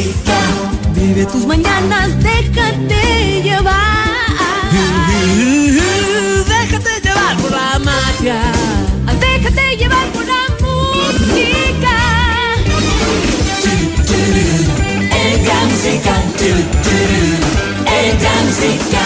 música. Vive tus mañanas, déjate llevar. déjate llevar por la magia. Déjate llevar por la música. Ella música. Ella música.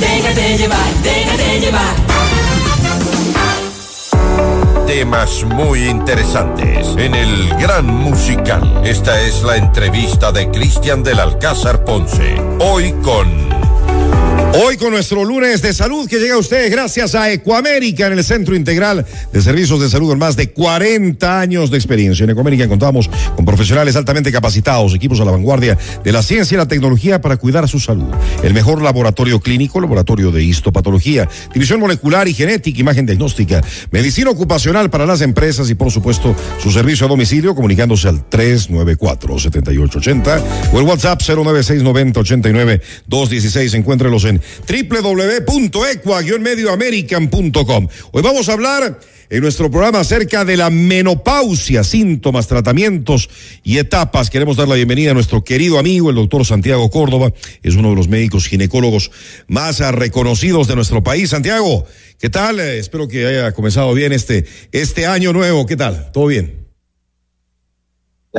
Déjate llevar, déjate llevar temas muy interesantes en el Gran Musical. Esta es la entrevista de Cristian del Alcázar Ponce. Hoy con Hoy con nuestro lunes de salud que llega a ustedes gracias a Ecoamérica en el Centro Integral de Servicios de Salud con más de 40 años de experiencia. En Ecoamérica contamos con profesionales altamente capacitados, equipos a la vanguardia de la ciencia y la tecnología para cuidar su salud. El mejor laboratorio clínico, laboratorio de histopatología, división molecular y genética, imagen diagnóstica, medicina ocupacional para las empresas y por supuesto su servicio a domicilio comunicándose al 394-7880 o el WhatsApp 09690 89 216. Encuéntrelos en www.equa-medioamerican.com. Hoy vamos a hablar en nuestro programa acerca de la menopausia, síntomas, tratamientos y etapas. Queremos dar la bienvenida a nuestro querido amigo, el doctor Santiago Córdoba. Es uno de los médicos ginecólogos más reconocidos de nuestro país. Santiago, ¿qué tal? Eh, espero que haya comenzado bien este, este año nuevo. ¿Qué tal? ¿Todo bien?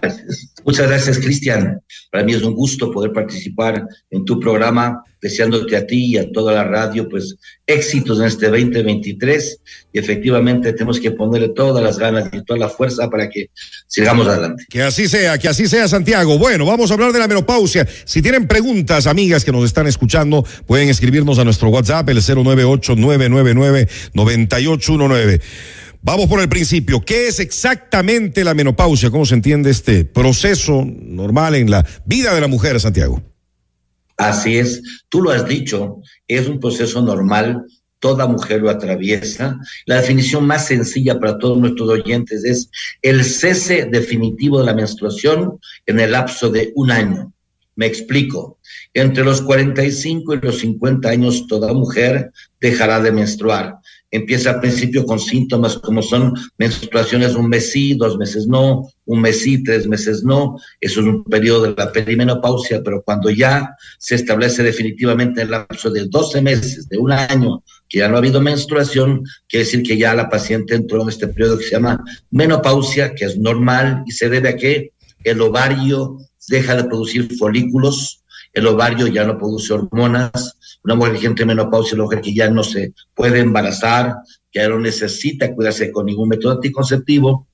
Gracias. Muchas gracias, Cristian. Para mí es un gusto poder participar en tu programa, deseándote a ti y a toda la radio, pues éxitos en este 2023 y efectivamente tenemos que ponerle todas las ganas y toda la fuerza para que sigamos adelante. Que así sea, que así sea, Santiago. Bueno, vamos a hablar de la menopausia. Si tienen preguntas, amigas que nos están escuchando, pueden escribirnos a nuestro WhatsApp, el 098 999 9819 Vamos por el principio. ¿Qué es exactamente la menopausia? ¿Cómo se entiende este proceso normal en la vida de la mujer, Santiago? Así es, tú lo has dicho, es un proceso normal, toda mujer lo atraviesa. La definición más sencilla para todos nuestros oyentes es el cese definitivo de la menstruación en el lapso de un año. Me explico. Entre los 45 y los 50 años, toda mujer dejará de menstruar empieza al principio con síntomas como son menstruaciones un mes sí, dos meses no, un mes sí, tres meses no. Eso es un periodo de la perimenopausia, pero cuando ya se establece definitivamente el lapso de 12 meses, de un año, que ya no ha habido menstruación, quiere decir que ya la paciente entró en este periodo que se llama menopausia, que es normal y se debe a que el ovario deja de producir folículos, el ovario ya no produce hormonas, una mujer que entra en menopausia, una mujer que ya no se puede embarazar, que ya no necesita cuidarse con ningún método anticonceptivo,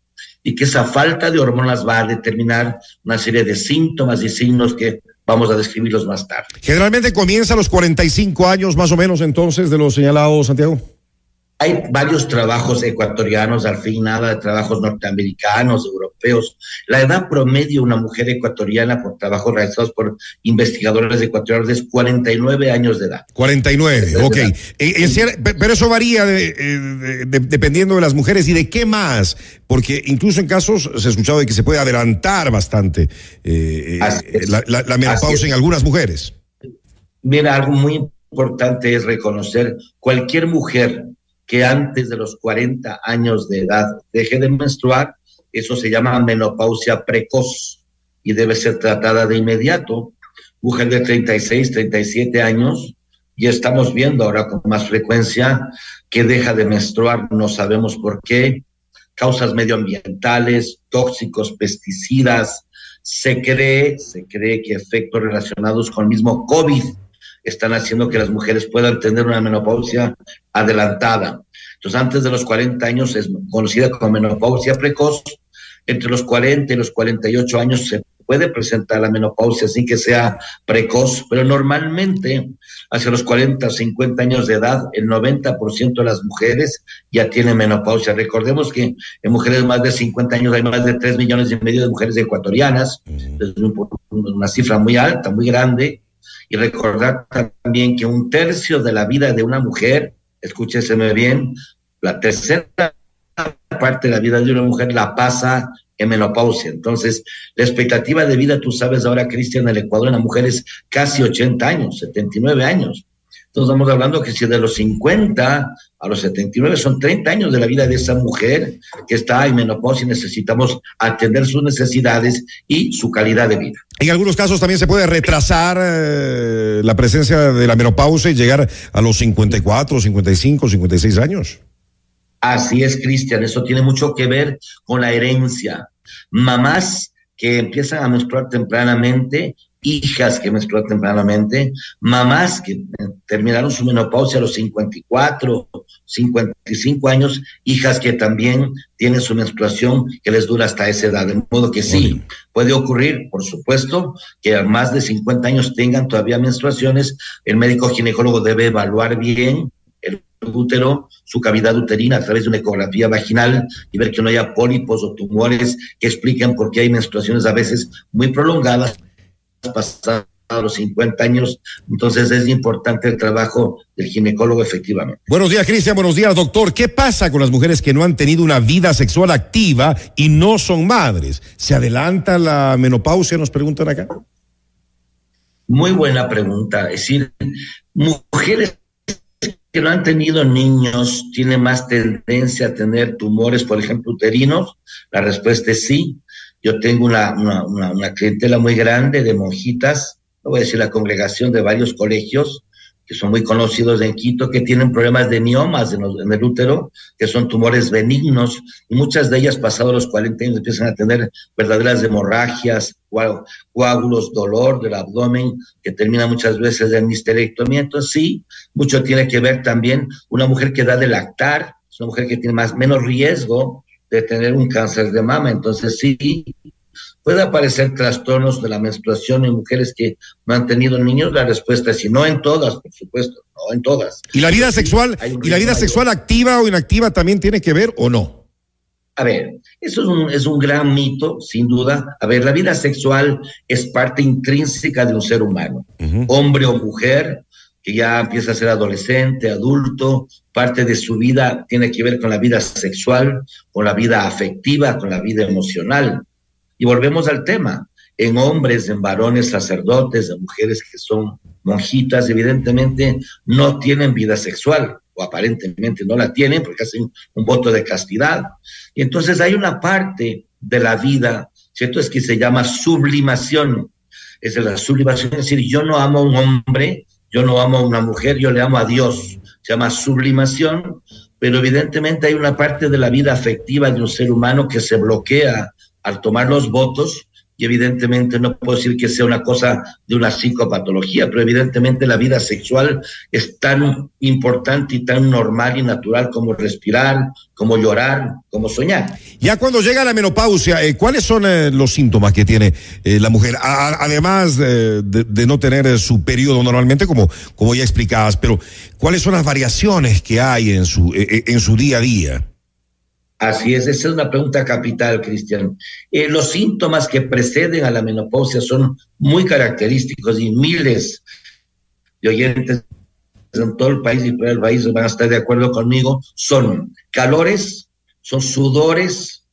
y que esa falta de hormonas va a determinar una serie de síntomas y signos que vamos a describirlos más tarde. Generalmente comienza a los 45 años más o menos entonces de lo señalado, Santiago. Hay varios trabajos ecuatorianos, al fin nada de trabajos norteamericanos, europeos. La edad promedio de una mujer ecuatoriana por trabajos realizados por investigadores ecuatorianos es 49 años de edad. 49, ok. Eh, pero eso varía eh, dependiendo de las mujeres y de qué más, porque incluso en casos se ha escuchado de que se puede adelantar bastante eh, la menopausia en algunas mujeres. Mira, algo muy importante es reconocer cualquier mujer que antes de los 40 años de edad deje de menstruar, eso se llama menopausia precoz y debe ser tratada de inmediato. Mujer de 36, 37 años, y estamos viendo ahora con más frecuencia que deja de menstruar, no sabemos por qué, causas medioambientales, tóxicos, pesticidas, se cree, se cree que efectos relacionados con el mismo COVID están haciendo que las mujeres puedan tener una menopausia adelantada. Entonces, antes de los 40 años es conocida como menopausia precoz. Entre los 40 y los 48 años se puede presentar la menopausia sin que sea precoz, pero normalmente hacia los 40 o 50 años de edad, el 90% de las mujeres ya tienen menopausia. Recordemos que en mujeres más de 50 años hay más de 3 millones y medio de mujeres ecuatorianas, es una cifra muy alta, muy grande, y recordar también que un tercio de la vida de una mujer, escúcheseme bien, la tercera parte de la vida de una mujer la pasa en menopausia. Entonces, la expectativa de vida, tú sabes ahora, Cristian, en el Ecuador, en la mujer es casi 80 años, 79 años. Entonces estamos hablando que si de los 50 a los 79 son 30 años de la vida de esa mujer que está en menopausia y necesitamos atender sus necesidades y su calidad de vida. En algunos casos también se puede retrasar eh, la presencia de la menopausia y llegar a los 54, 55, 56 años. Así es, Cristian, eso tiene mucho que ver con la herencia. Mamás que empiezan a menstruar tempranamente hijas que menstruan tempranamente, mamás que eh, terminaron su menopausia a los 54, 55 años, hijas que también tienen su menstruación que les dura hasta esa edad. De modo que sí, puede ocurrir, por supuesto, que a más de 50 años tengan todavía menstruaciones. El médico ginecólogo debe evaluar bien el útero, su cavidad uterina a través de una ecografía vaginal y ver que no haya pólipos o tumores que expliquen por qué hay menstruaciones a veces muy prolongadas pasado los 50 años, entonces es importante el trabajo del ginecólogo efectivamente. Buenos días, Cristian, buenos días, doctor. ¿Qué pasa con las mujeres que no han tenido una vida sexual activa y no son madres? ¿Se adelanta la menopausia? Nos preguntan acá. Muy buena pregunta. Es decir, mujeres que no han tenido niños tienen más tendencia a tener tumores, por ejemplo, uterinos. La respuesta es sí. Yo tengo una, una, clientela muy grande de monjitas, no voy a decir la congregación de varios colegios, que son muy conocidos en Quito, que tienen problemas de miomas en, el útero, que son tumores benignos, y muchas de ellas pasados los 40 años empiezan a tener verdaderas hemorragias, coágulos, dolor del abdomen, que termina muchas veces en histerectomía. Entonces sí, mucho tiene que ver también una mujer que da de lactar, es una mujer que tiene más, menos riesgo de tener un cáncer de mama. Entonces sí, puede aparecer trastornos de la menstruación en mujeres que no han tenido niños. La respuesta es sí, no en todas, por supuesto, no en todas. ¿Y la vida sexual, y la vida sexual activa o inactiva también tiene que ver o no? A ver, eso es un, es un gran mito, sin duda. A ver, la vida sexual es parte intrínseca de un ser humano, hombre o mujer, que ya empieza a ser adolescente, adulto, parte de su vida tiene que ver con la vida sexual, con la vida afectiva, con la vida emocional. Y volvemos al tema, en hombres, en varones sacerdotes, en mujeres que son monjitas, evidentemente no tienen vida sexual, o aparentemente no la tienen porque hacen un voto de castidad. Y entonces hay una parte de la vida, ¿cierto? Es que se llama sublimación. Es la sublimación, es decir, yo no amo a un hombre yo no amo a una mujer, yo le amo a Dios. Se llama sublimación, pero evidentemente hay una parte de la vida afectiva de un ser humano que se bloquea al tomar los votos y evidentemente no puedo decir que sea una cosa de una psicopatología, pero evidentemente la vida sexual es tan importante y tan normal y natural como respirar, como llorar, como soñar. Ya cuando llega la menopausia, eh, ¿cuáles son eh, los síntomas que tiene eh, la mujer? además de, no tener su periodo normalmente, como, como ya explicabas, pero ¿cuáles son las variaciones que hay en su, en su día a día? Así es, esa es una pregunta capital, Cristian. Eh, los síntomas que preceden a la menopausia son muy característicos y miles de oyentes en todo el país y fuera del país van a estar de acuerdo conmigo. Son calores, son sudores,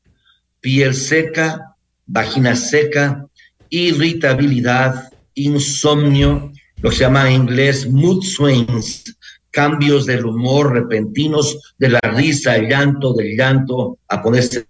piel seca, vagina seca, irritabilidad, insomnio, lo que se llama en inglés mood swings, cambios del humor repentinos, de la risa al llanto, del llanto a ponerse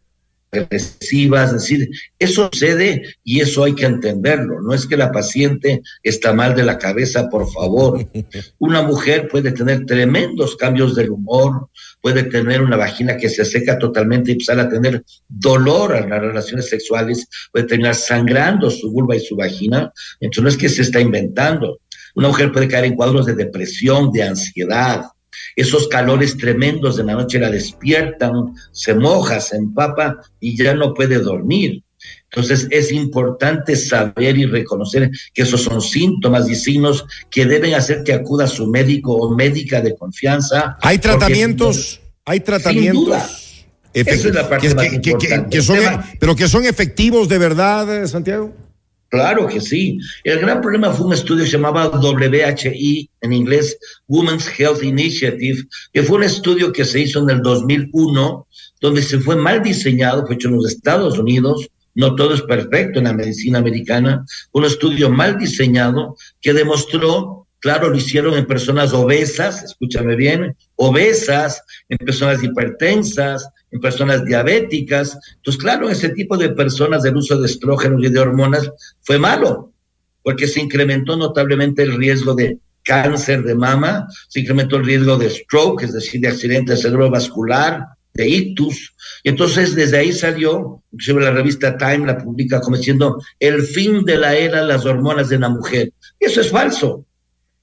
agresivas, es decir, eso sucede y eso hay que entenderlo. No es que la paciente está mal de la cabeza, por favor. Una mujer puede tener tremendos cambios del humor, puede tener una vagina que se seca totalmente y empezar a tener dolor en las relaciones sexuales, puede terminar sangrando su vulva y su vagina. Entonces no es que se está inventando. Una mujer puede caer en cuadros de depresión, de ansiedad. Esos calores tremendos de la noche la despiertan, se moja, se empapa y ya no puede dormir. Entonces es importante saber y reconocer que esos son síntomas y signos que deben hacer que acuda a su médico o médica de confianza. Hay tratamientos, hay tratamientos. pero que son efectivos de verdad, Santiago. Claro que sí. El gran problema fue un estudio llamaba WHI, en inglés Women's Health Initiative, que fue un estudio que se hizo en el 2001, donde se fue mal diseñado, fue hecho en los Estados Unidos, no todo es perfecto en la medicina americana, un estudio mal diseñado que demostró Claro, lo hicieron en personas obesas, escúchame bien, obesas, en personas hipertensas, en personas diabéticas. Entonces, claro, ese tipo de personas el uso de estrógenos y de hormonas fue malo, porque se incrementó notablemente el riesgo de cáncer de mama, se incrementó el riesgo de stroke, es decir, de accidente cerebrovascular, de ictus. Y entonces desde ahí salió, inclusive la revista Time la publica como diciendo el fin de la era las hormonas de la mujer. Y eso es falso.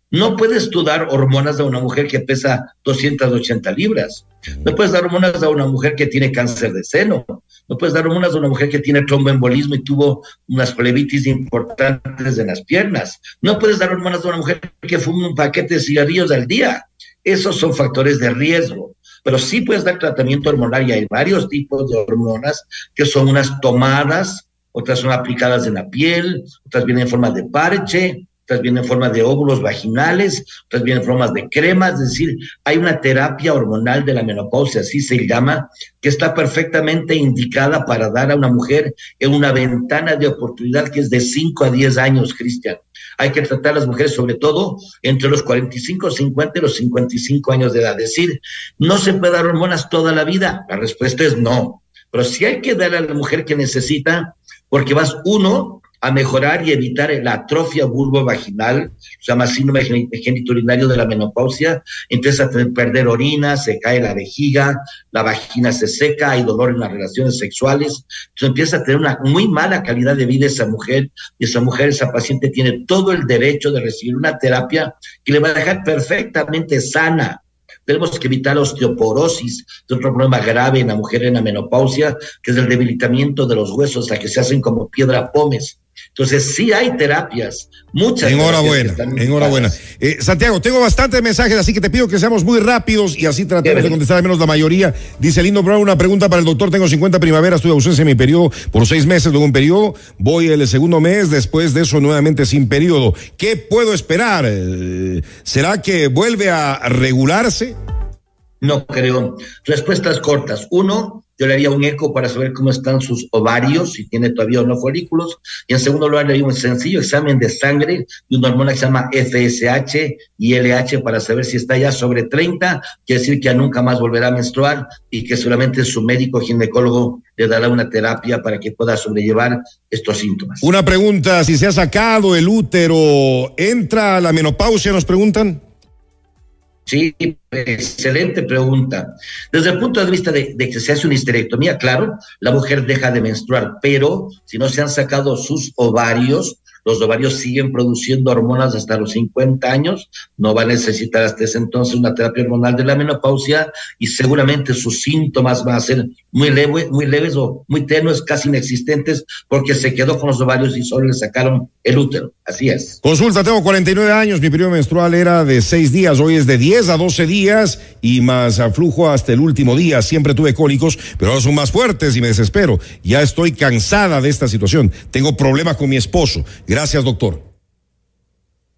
No puedes tú dar hormonas a una mujer que pesa 280 libras. No puedes dar hormonas a una mujer que tiene cáncer de seno. No puedes dar hormonas a una mujer que tiene tromboembolismo y tuvo unas plebitis importantes en las piernas. No puedes dar hormonas a una mujer que fuma un paquete de cigarrillos al día. Esos son factores de riesgo. Pero sí puedes dar tratamiento hormonal y hay varios tipos de hormonas que son unas tomadas, otras son aplicadas en la piel, otras vienen en forma de parche, otras vienen en forma de óvulos vaginales, otras vienen en forma de cremas, es decir, hay una terapia hormonal de la menopausia, así se llama, que está perfectamente indicada para dar a una mujer en una ventana de oportunidad que es de 5 a 10 años, Cristian. Hay que tratar a las mujeres sobre todo entre los 45, 50 y los 55 años de edad. Es decir, no se puede dar hormonas toda la vida. La respuesta es no. Pero sí hay que dar a la mujer que necesita, porque vas uno a mejorar y evitar la atrofia vulvovaginal, se llama síndrome geniturinario de la menopausia, empieza a perder orina, se cae la vejiga, la vagina se seca, hay dolor en las relaciones sexuales, entonces empieza a tener una muy mala calidad de vida esa mujer, y esa mujer, esa paciente tiene todo el derecho de recibir una terapia que le va a dejar perfectamente sana, tenemos que evitar osteoporosis, de otro problema grave en la mujer en la menopausia, que es el debilitamiento de los huesos, la que se hacen como piedra pómez. Entonces, sí hay terapias, muchas. Enhorabuena, enhorabuena. Eh, Santiago, tengo bastantes mensajes, así que te pido que seamos muy rápidos y así tratemos de contestar al menos la mayoría. Dice Lindo Brown, una pregunta para el doctor. Tengo 50 primaveras, tuve ausencia en mi periodo por seis meses, luego un periodo, voy el segundo mes, después de eso nuevamente sin periodo. ¿Qué puedo esperar? Eh, ¿Será que vuelve a regularse? No creo. Respuestas cortas. Uno, yo le haría un eco para saber cómo están sus ovarios, si tiene todavía o no folículos. Y en segundo lugar, le haría un sencillo examen de sangre y una hormona que se llama FSH y LH para saber si está ya sobre 30, quiere decir que ya nunca más volverá a menstruar y que solamente su médico ginecólogo le dará una terapia para que pueda sobrellevar estos síntomas. Una pregunta, si se ha sacado el útero, ¿entra la menopausia? Nos preguntan. Sí, excelente pregunta. Desde el punto de vista de, que se hace una histerectomía, claro, la mujer deja de menstruar, pero si no se han sacado sus ovarios, los ovarios siguen produciendo hormonas hasta los 50 años, no va a necesitar hasta ese entonces una terapia hormonal de la menopausia y seguramente sus síntomas van a ser muy, muy leves o muy tenues, casi inexistentes, porque se quedó con los ovarios y solo le sacaron el útero. Así es. Consulta, tengo 49 años, mi periodo menstrual era de 6 días, hoy es de 10 a 12 días y más aflujo hasta el último día. Siempre tuve cólicos, pero ahora son más fuertes y me desespero. Ya estoy cansada de esta situación. Tengo problemas con mi esposo. Gracias, doctor.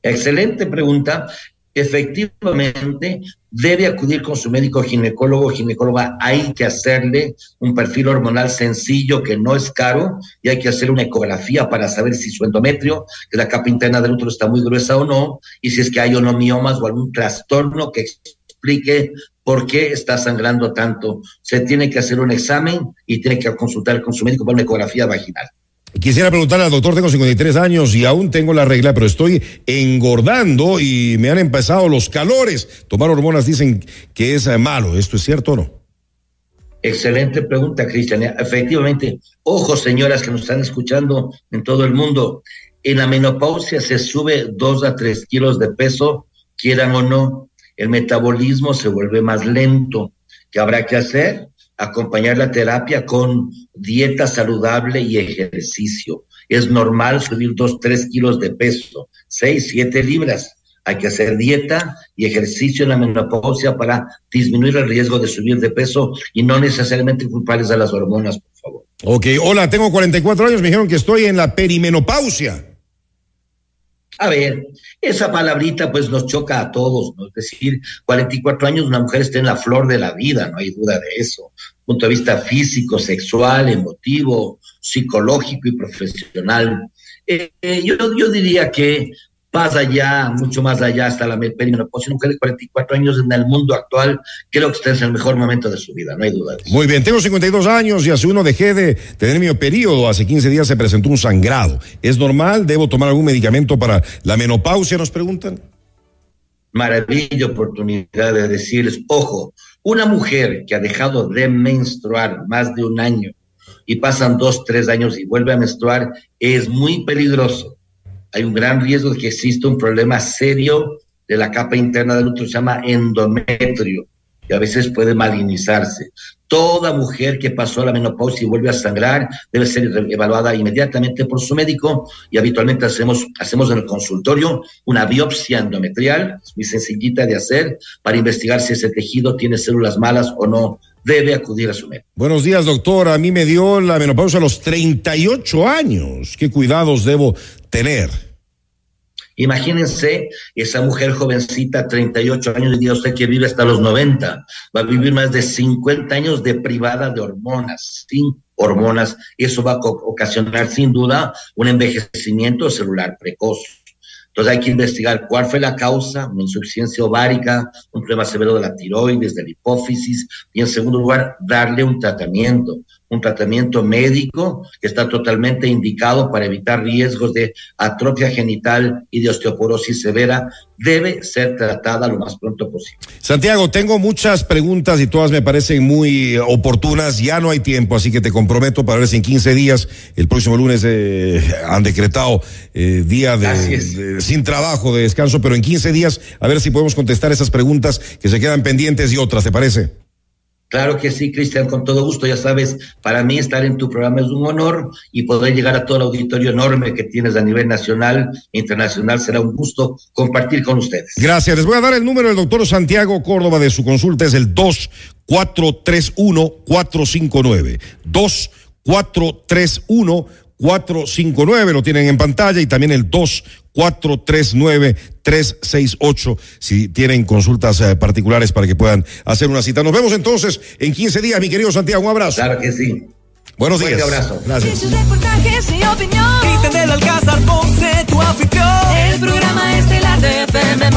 Excelente pregunta. Efectivamente, debe acudir con su médico ginecólogo ginecóloga. Hay que hacerle un perfil hormonal sencillo que no es caro y hay que hacer una ecografía para saber si su endometrio, que la capa interna del útero está muy gruesa o no, y si es que hay o no miomas o algún trastorno que explique por qué está sangrando tanto. Se tiene que hacer un examen y tiene que consultar con su médico para una ecografía vaginal. Quisiera preguntarle al doctor, tengo 53 años y aún tengo la regla, pero estoy engordando y me han empezado los calores. Tomar hormonas dicen que es malo. ¿Esto es cierto o no? Excelente pregunta, Cristian. Efectivamente, ojo, señoras que nos están escuchando en todo el mundo, en la menopausia se sube dos a tres kilos de peso, quieran o no, el metabolismo se vuelve más lento. ¿Qué habrá que hacer? Acompañar la terapia con dieta saludable y ejercicio. Es normal subir dos, tres kilos de peso, seis, siete libras. Hay que hacer dieta y ejercicio en la menopausia para disminuir el riesgo de subir de peso y no necesariamente culpables a las hormonas, por favor. Ok, hola, tengo 44 años, me dijeron que estoy en la perimenopausia. A ver, esa palabrita pues nos choca a todos, ¿no? Es decir, 44 años una mujer está en la flor de la vida, no hay duda de eso. Punto de vista físico, sexual, emotivo, psicológico y profesional. Eh, eh, yo, yo diría que pasa ya, mucho más allá hasta la perimenopausia. Una mujer de 44 años en el mundo actual, creo que usted es el mejor momento de su vida, no hay duda. Muy bien, tengo 52 años y hace uno dejé de tener mi periodo. Hace 15 días se presentó un sangrado. ¿Es normal? ¿Debo tomar algún medicamento para la menopausia? Nos preguntan. Maravilla oportunidad de decirles, ojo, una mujer que ha dejado de menstruar más de un año y pasan dos, tres años y vuelve a menstruar, es muy peligroso hay un gran riesgo de que exista un problema serio de la capa interna del útero, se llama endometrio, y a veces puede malinizarse. Toda mujer que pasó la menopausia y vuelve a sangrar debe ser evaluada inmediatamente por su médico y habitualmente hacemos, hacemos en el consultorio una biopsia endometrial, muy sencillita de hacer, para investigar si ese tejido tiene células malas o no. Debe acudir a su médico. Buenos días, doctor. A mí me dio la menopausia a los 38 años. ¿Qué cuidados debo tener? Imagínense esa mujer jovencita, 38 años, y diga usted que vive hasta los 90, va a vivir más de 50 años deprivada de hormonas, sin hormonas, y eso va a ocasionar sin duda un envejecimiento celular precoz. Entonces hay que investigar cuál fue la causa, una insuficiencia ovárica, un problema severo de la tiroides, de la hipófisis, y en segundo lugar, darle un tratamiento un tratamiento médico que está totalmente indicado para evitar riesgos de atrofia genital y de osteoporosis severa, debe ser tratada lo más pronto posible. Santiago, tengo muchas preguntas y todas me parecen muy oportunas. Ya no hay tiempo, así que te comprometo para ver si en 15 días, el próximo lunes, eh, han decretado eh, día de, sin trabajo, de descanso, pero en 15 días, a ver si podemos contestar esas preguntas que se quedan pendientes y otras, ¿te parece? Claro que sí, Cristian, con todo gusto. Ya sabes, para mí estar en tu programa es un honor y poder llegar a todo el auditorio enorme que tienes a nivel nacional e internacional será un gusto compartir con ustedes. Gracias. Les voy a dar el número del doctor Santiago Córdoba de su consulta. Es el 2431-459. 2431 459 lo tienen en pantalla y también el 2439-368 si tienen consultas eh, particulares para que puedan hacer una cita. Nos vemos entonces en 15 días, mi querido Santiago. Un abrazo. Claro que sí. Buenos días. Un abrazo. Gracias. Cristian del Alcázar Ponce, tu. El programa estelar de FM.